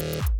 you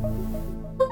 Oh.